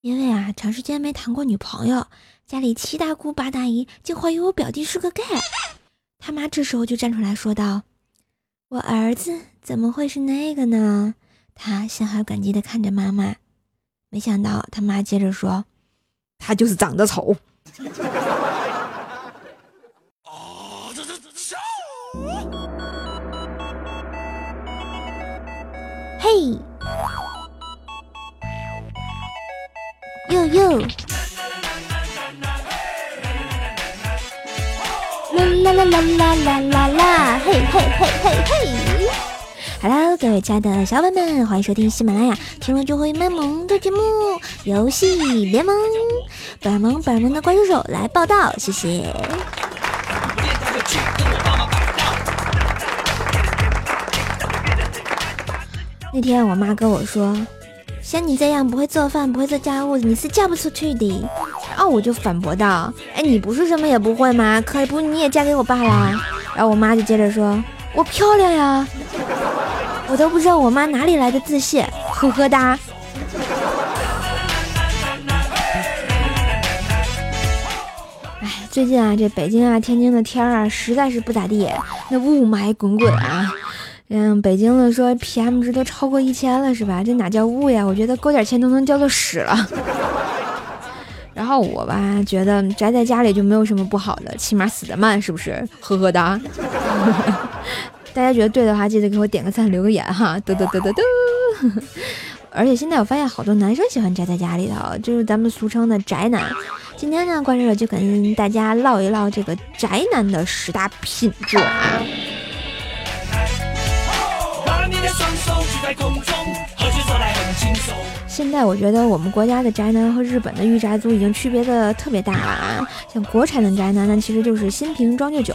因为啊，长时间没谈过女朋友，家里七大姑八大姨竟怀疑我表弟是个 gay。他妈这时候就站出来说道：“我儿子怎么会是那个呢？”他心怀感激的看着妈妈，没想到他妈接着说：“他就是长得丑。”哦，这这这笑嘿，呦呦！啦啦啦啦啦啦啦啦！嘿嘿嘿嘿嘿！Hello，各位亲爱的小伙伴们，欢迎收听喜马拉雅《听了就会卖萌》的节目《游戏联盟》，本萌本萌的怪兽手来报道，谢谢。那天我妈跟我说：“像你这样不会做饭、不会做家务，你是嫁不出去的。”然后我就反驳道：“哎，你不是什么也不会吗？可不你也嫁给我爸啦？”然后我妈就接着说：“我漂亮呀！”我都不知道我妈哪里来的自信，呵呵哒。哎，最近啊，这北京啊、天津的天儿啊，实在是不咋地，那雾霾滚滚啊。嗯，北京的说 PM 值都超过一千了，是吧？这哪叫雾呀？我觉得勾点钱都能叫做屎了。然后我吧，觉得宅在家里就没有什么不好的，起码死得慢，是不是？呵呵哒。大家觉得对的话，记得给我点个赞，留个言哈。嘚嘚嘚嘚嘚。而且现在我发现好多男生喜欢宅在家里头，就是咱们俗称的宅男。今天呢，关注就跟大家唠一唠这个宅男的十大品质啊。现在我觉得我们国家的宅男和日本的御宅族已经区别的特别大了啊！像国产的宅男呢，其实就是新瓶装旧酒，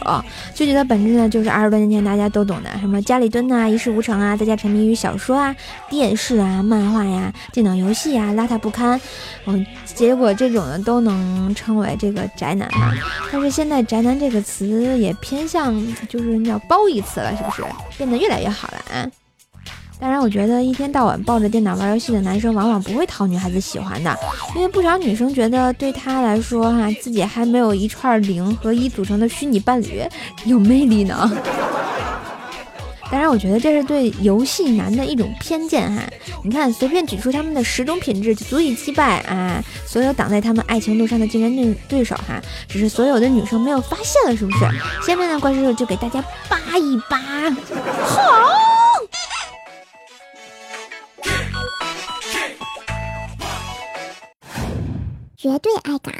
旧酒的本质呢，就是二十多年前大家都懂的，什么家里蹲呐、一事无成啊，在家沉迷于小说啊、电视啊、漫画呀、电脑游戏啊，邋遢不堪。嗯，结果这种呢都能称为这个宅男哈。但是现在宅男这个词也偏向就是叫褒义词了，是不是？变得越来越好了啊！当然，我觉得一天到晚抱着电脑玩游戏的男生，往往不会讨女孩子喜欢的，因为不少女生觉得对他来说，哈，自己还没有一串零和一组成的虚拟伴侣有魅力呢。当然，我觉得这是对游戏男的一种偏见哈。你看，随便举出他们的十种品质，就足以击败啊所有挡在他们爱情路上的竞争对对手哈。只是所有的女生没有发现了，是不是？下面呢，怪兽就给大家扒一扒，好。绝对爱岗。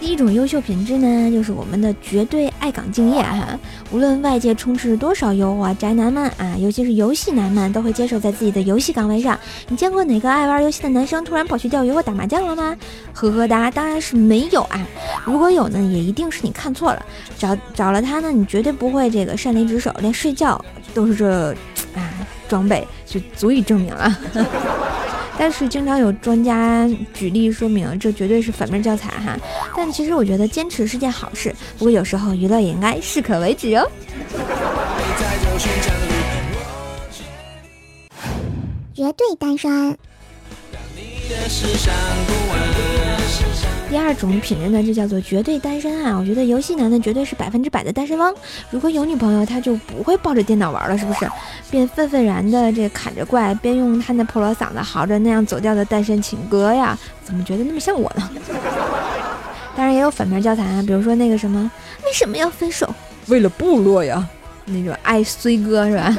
第一种优秀品质呢，就是我们的绝对爱岗敬业哈。无论外界充斥多少诱惑，宅男们啊，尤其是游戏男们，都会坚守在自己的游戏岗位上。你见过哪个爱玩游戏的男生突然跑去钓鱼或打麻将了吗？呵呵哒，当然是没有啊。如果有呢，也一定是你看错了。找找了他呢，你绝对不会这个擅离职守，连睡觉都是这。装备就足以证明了，但是经常有专家举例说明，这绝对是反面教材哈。但其实我觉得坚持是件好事，不过有时候娱乐也应该适可为止哟。绝对单身。二种品质呢，就叫做绝对单身啊！我觉得游戏男呢，绝对是百分之百的单身汪。如果有女朋友，他就不会抱着电脑玩了，是不是？便愤愤然的这砍着怪，边用他那破锣嗓子嚎着那样走调的单身情歌呀？怎么觉得那么像我呢？当然也有反面教材啊，比如说那个什么，为什么要分手？为了部落呀，那种爱衰哥是吧？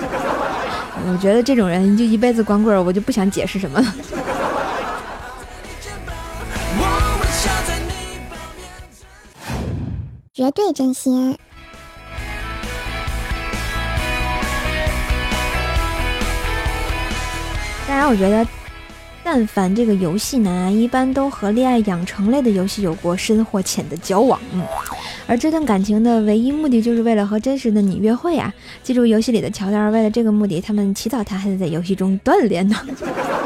我觉得这种人就一辈子光棍，我就不想解释什么了。绝对真心。当然，我觉得，但凡这个游戏男，一般都和恋爱养成类的游戏有过深或浅的交往。嗯而这段感情的唯一目的，就是为了和真实的你约会啊！记住游戏里的桥段，为了这个目的，他们起早贪黑的在游戏中锻炼呢。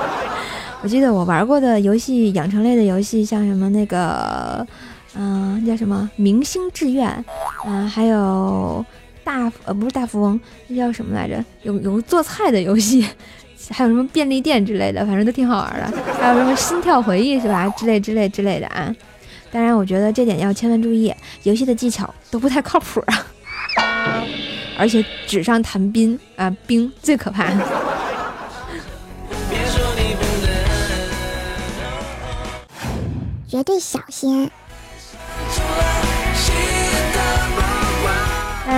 我记得我玩过的游戏养成类的游戏，像什么那个。嗯，叫什么明星志愿？嗯，还有大呃不是大富翁，那叫什么来着？有有个做菜的游戏，还有什么便利店之类的，反正都挺好玩的。还有什么心跳回忆是吧？之类之类之类的啊。当然，我觉得这点要千万注意，游戏的技巧都不太靠谱啊。而且纸上谈兵啊，兵最可怕。绝对小心。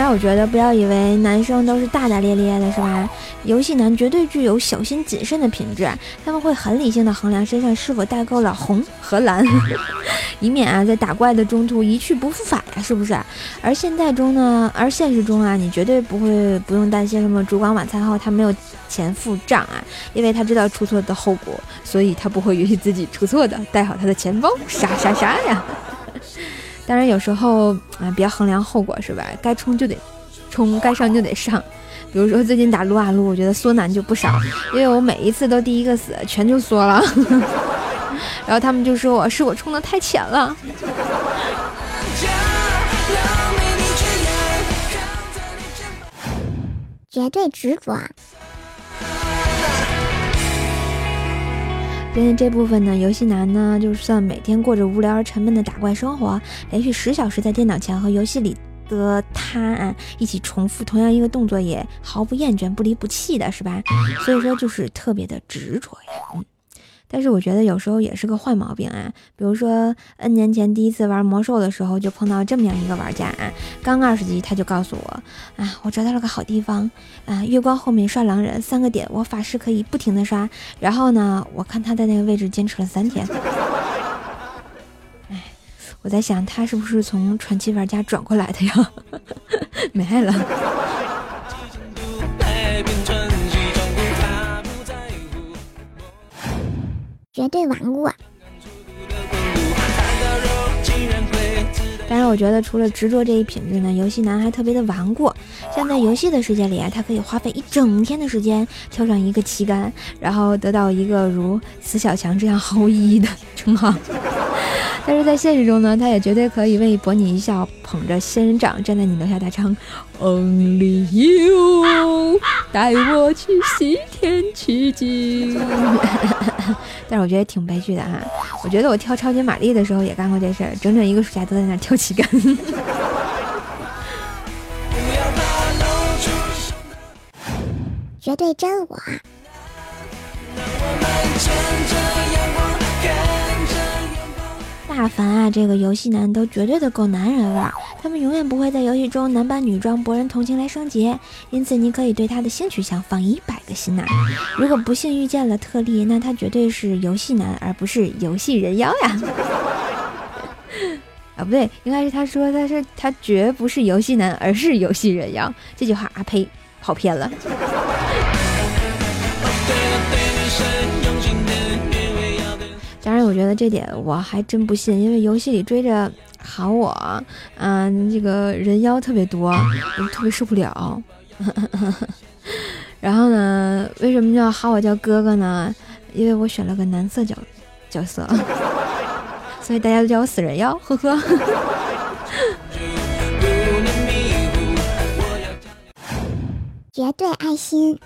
然，我觉得不要以为男生都是大大咧咧的，是吧？游戏男绝对具有小心谨慎的品质，他们会很理性的衡量身上是否带够了红和蓝，以免啊在打怪的中途一去不复返呀，是不是？而现在中呢，而现实中啊，你绝对不会不用担心什么烛光晚餐后他没有钱付账啊，因为他知道出错的后果，所以他不会允许自己出错的，带好他的钱包，啥啥啥呀。当然，有时候啊，别衡量后果是吧？该冲就得冲，该上就得上。比如说最近打撸啊撸，我觉得缩男就不少，因为我每一次都第一个死，全就缩了。然后他们就说我是我冲的太浅了。绝对执着。跟这部分呢，游戏男呢，就算每天过着无聊而沉闷的打怪生活，连续十小时在电脑前和游戏里的他一起重复同样一个动作，也毫不厌倦、不离不弃的，是吧？所以说就是特别的执着呀。嗯。但是我觉得有时候也是个坏毛病啊，比如说 N 年前第一次玩魔兽的时候，就碰到这么样一个玩家啊，刚二十级他就告诉我啊，我找到了个好地方啊，月光后面刷狼人三个点，我法师可以不停的刷，然后呢，我看他在那个位置坚持了三天，哎，我在想他是不是从传奇玩家转过来的呀？没爱了。绝对玩过。当然，我觉得除了执着这一品质呢，游戏男还特别的顽固。像在游戏的世界里啊，他可以花费一整天的时间跳上一个旗杆，然后得到一个如死小强这样毫无意义的称号。但是在现实中呢，他也绝对可以为博你一笑，捧着仙人掌站在你楼下大唱 Only You，带我去西天取经。但是我觉得挺悲剧的哈，我觉得我跳超级玛丽的时候也干过这事儿，整整一个暑假都在那跳旗杆。绝对真我。大凡啊，这个游戏男都绝对的够男人味儿，他们永远不会在游戏中男扮女装博人同情来升级，因此你可以对他的性取向放一百个心呐。如果不幸遇见了特例，那他绝对是游戏男，而不是游戏人妖呀。啊，不对，应该是他说他是他绝不是游戏男，而是游戏人妖。这句话啊呸，跑偏了。我觉得这点我还真不信，因为游戏里追着喊我，嗯，这个人妖特别多，我特别受不了。然后呢，为什么要喊我叫哥哥呢？因为我选了个男色角角色，所以大家都叫我死人妖，呵呵。绝对爱心。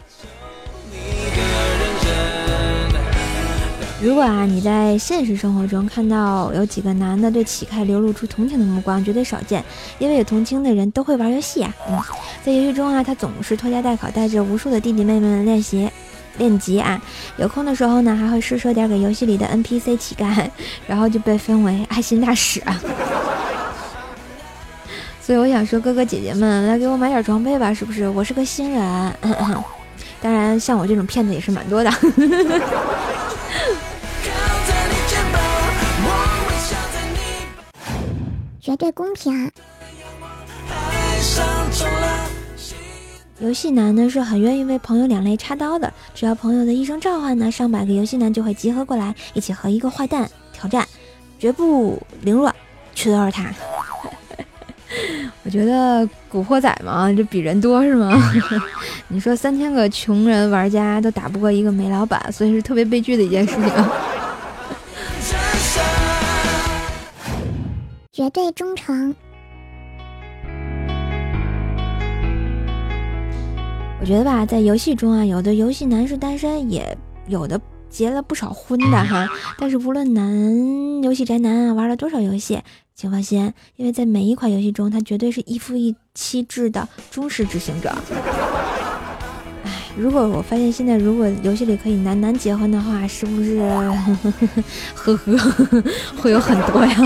如果啊，你在现实生活中看到有几个男的对乞丐流露出同情的目光，绝对少见，因为有同情的人都会玩游戏啊。嗯，在游戏中啊，他总是拖家带口，带着无数的弟弟妹妹们练习练级啊。有空的时候呢，还会施舍点给游戏里的 NPC 乞丐，然后就被封为爱心大使啊。所以我想说，哥哥姐姐们来给我买点装备吧，是不是？我是个新人，当然像我这种骗子也是蛮多的。绝对公平。游戏男呢是很愿意为朋友两肋插刀的，只要朋友的一声召唤呢，上百个游戏男就会集合过来，一起和一个坏蛋挑战，绝不凌乱，去都是他。我觉得古惑仔嘛，这比人多是吗？你说三千个穷人玩家都打不过一个煤老板，所以是特别悲剧的一件事情。绝对忠诚。我觉得吧，在游戏中啊，有的游戏男是单身，也有的结了不少婚的哈。但是无论男游戏宅男啊玩了多少游戏，请放心，因为在每一款游戏中，他绝对是一夫一妻制的忠实执行者。如果我发现现在如果游戏里可以男男结婚的话，是不是 呵呵 会有很多呀？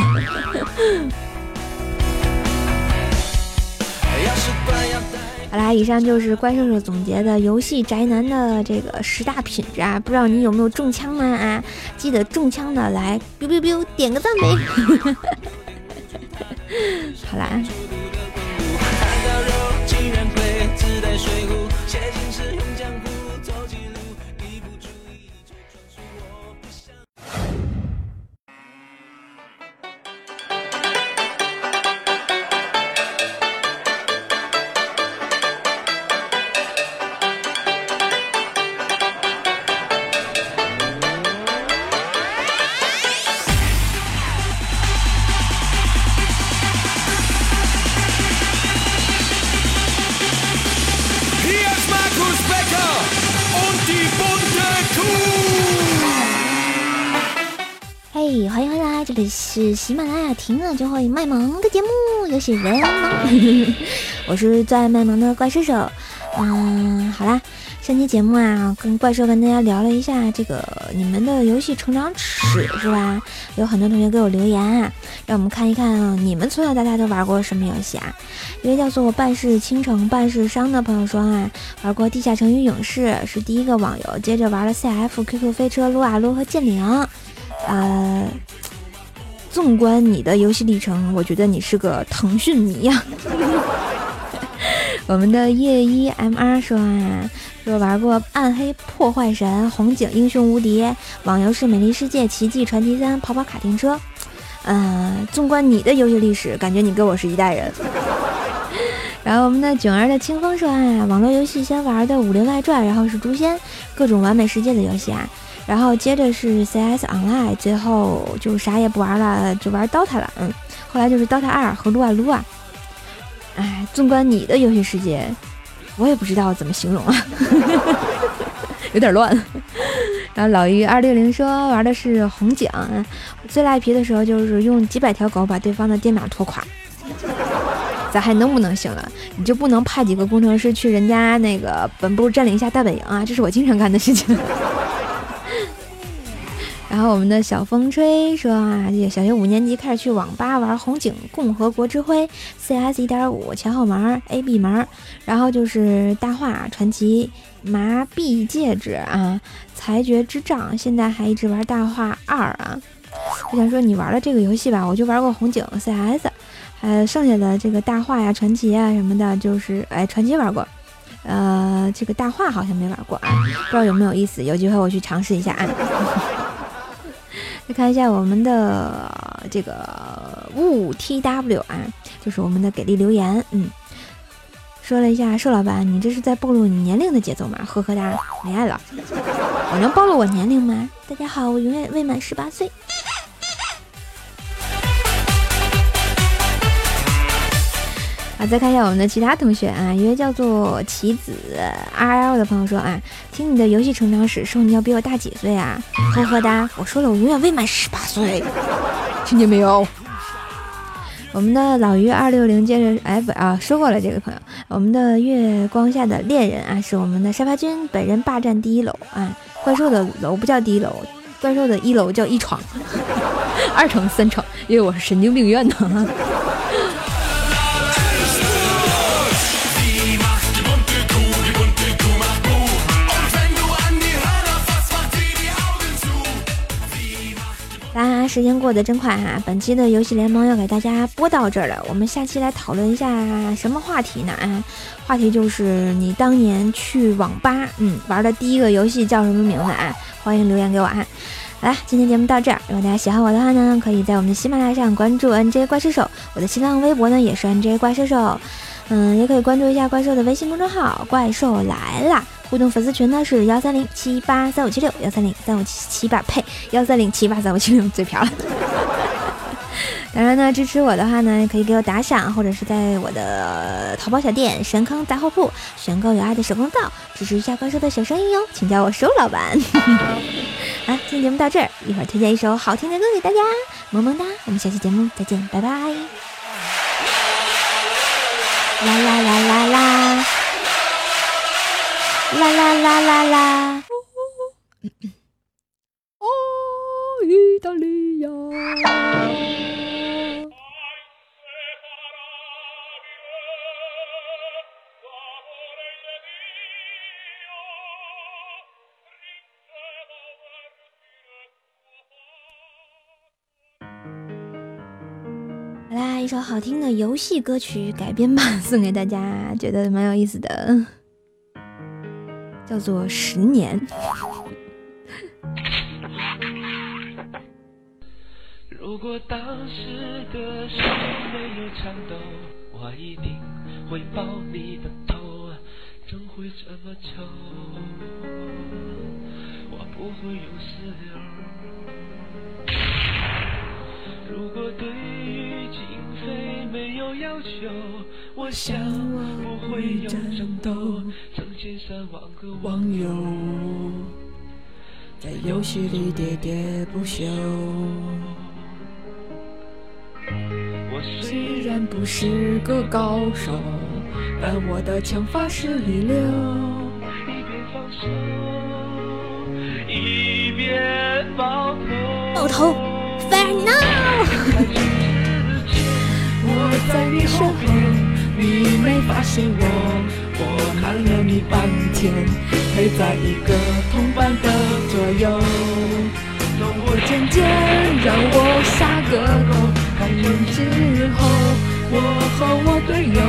好啦，以上就是怪兽兽总结的游戏宅男的这个十大品质啊，不知道你有没有中枪呢啊？记得中枪的来，biu biu biu，点个赞呗。好啦。这里是喜马拉雅听了就会卖萌的节目，游戏人萌，我是最爱卖萌的怪兽兽。嗯，好啦，上期节目啊，跟怪兽跟大家聊了一下这个你们的游戏成长史，是吧？有很多同学给我留言啊，让我们看一看你们从小到大都玩过什么游戏啊？一位叫做半世倾城半世伤的朋友说啊，玩过《地下城与勇士》，是第一个网游，接着玩了 CF、QQ 飞车、撸啊撸和剑灵。呃，纵观你的游戏历程，我觉得你是个腾讯迷呀。我们的夜一 MR 说啊，说玩过《暗黑破坏神》《红警英雄无敌》，网游是《美丽世界》《奇迹传奇三》《跑跑卡丁车》。嗯，纵观你的游戏历史，感觉你跟我是一代人。然后我们的囧儿的清风说啊，网络游戏先玩的《武林外传》，然后是《诛仙》，各种完美世界的游戏啊。然后接着是 CS Online，最后就啥也不玩了，就玩 DOTA 了。嗯，后来就是 DOTA 二和撸啊撸啊。哎，纵观你的游戏世界，我也不知道怎么形容啊，有点乱。然后老于二六零说玩的是红警，最赖皮的时候就是用几百条狗把对方的电脑拖垮。咱还能不能行了？你就不能派几个工程师去人家那个本部占领一下大本营啊？这是我经常干的事情。然后我们的小风吹说啊，小学五年级开始去网吧玩红警、共和国之辉、CS 一点五、前后门、AB 门，然后就是大话传奇、麻痹戒指啊、裁决之杖，现在还一直玩大话二啊。我想说你玩了这个游戏吧，我就玩过红警、CS，呃，剩下的这个大话呀、传奇啊什么的，就是哎，传奇玩过，呃，这个大话好像没玩过啊，不知道有没有意思，有机会我去尝试一下啊。再看一下我们的这个雾 T W 啊，就是我们的给力留言，嗯，说了一下瘦老板，你这是在暴露你年龄的节奏吗？呵呵哒，没爱了，我能暴露我年龄吗？大家好，我永远未满十八岁。再看一下我们的其他同学啊，一位叫做棋子 R L 的朋友说啊，听你的游戏成长史，说你要比我大几岁啊？呵呵哒，我说了，我永远未满十八岁，听见没有？我们的老于二六零接着 F 啊，说过了这个朋友，我们的月光下的恋人啊，是我们的沙发君本人霸占第一楼啊，怪兽的楼不叫第一楼，怪兽的一楼叫一床，二床三床，因为我是神经病院的。时间过得真快哈！本期的游戏联盟要给大家播到这儿了，我们下期来讨论一下什么话题呢？啊，话题就是你当年去网吧，嗯，玩的第一个游戏叫什么名字啊？欢迎留言给我啊！好啦，今天节目到这儿，如果大家喜欢我的话呢，可以在我们的喜马拉雅上关注 NJ 怪兽手，我的新浪微博呢也是 NJ 怪兽手，嗯，也可以关注一下怪兽的微信公众号“怪兽来啦”。互动粉丝群呢是幺三零七八三五七六幺三零三五七七八呸幺三零七八三五七六最漂亮。当然呢，支持我的话呢，可以给我打赏，或者是在我的淘宝小店神坑杂货铺选购有爱的手工皂，支持一下高收的小生意哟，请叫我收老板。好，今天节目到这儿，一会儿推荐一首好听的歌给大家，萌萌哒，我们下期节目再见，拜拜。啦啦啦啦啦，啦啦啦啦啦。哦，意大利呀！好啦，一首好听的游戏歌曲改编版送给大家，觉得蛮有意思的，叫做《十年》。如果当时的手没有颤抖，我一定会抱你的头，怎会这么丑？我不会用石榴。如果对于经费没有要求，我想我会有争斗，成千上万个网网友在游戏里喋喋不休。我虽虽然然不是个高手，但我的枪法是一流。一边放手，一边爆头。爆头，Fair now。我在你身后，你没发现我，我看了你半天，陪在一个同伴的左右。等我渐渐让我下个狗，看见之后，我和我队友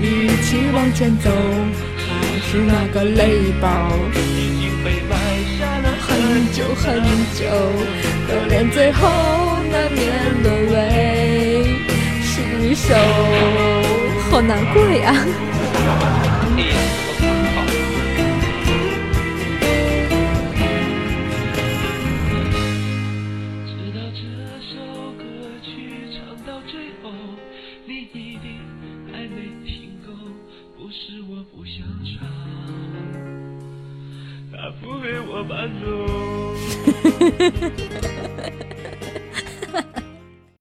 一起往前走，还是那个雷包。已经被埋下了很久很久，可怜最后难免沦为失手，好难过呀。直到这首歌曲唱到最后，你一定还没听够。不是我不想唱，他不给我。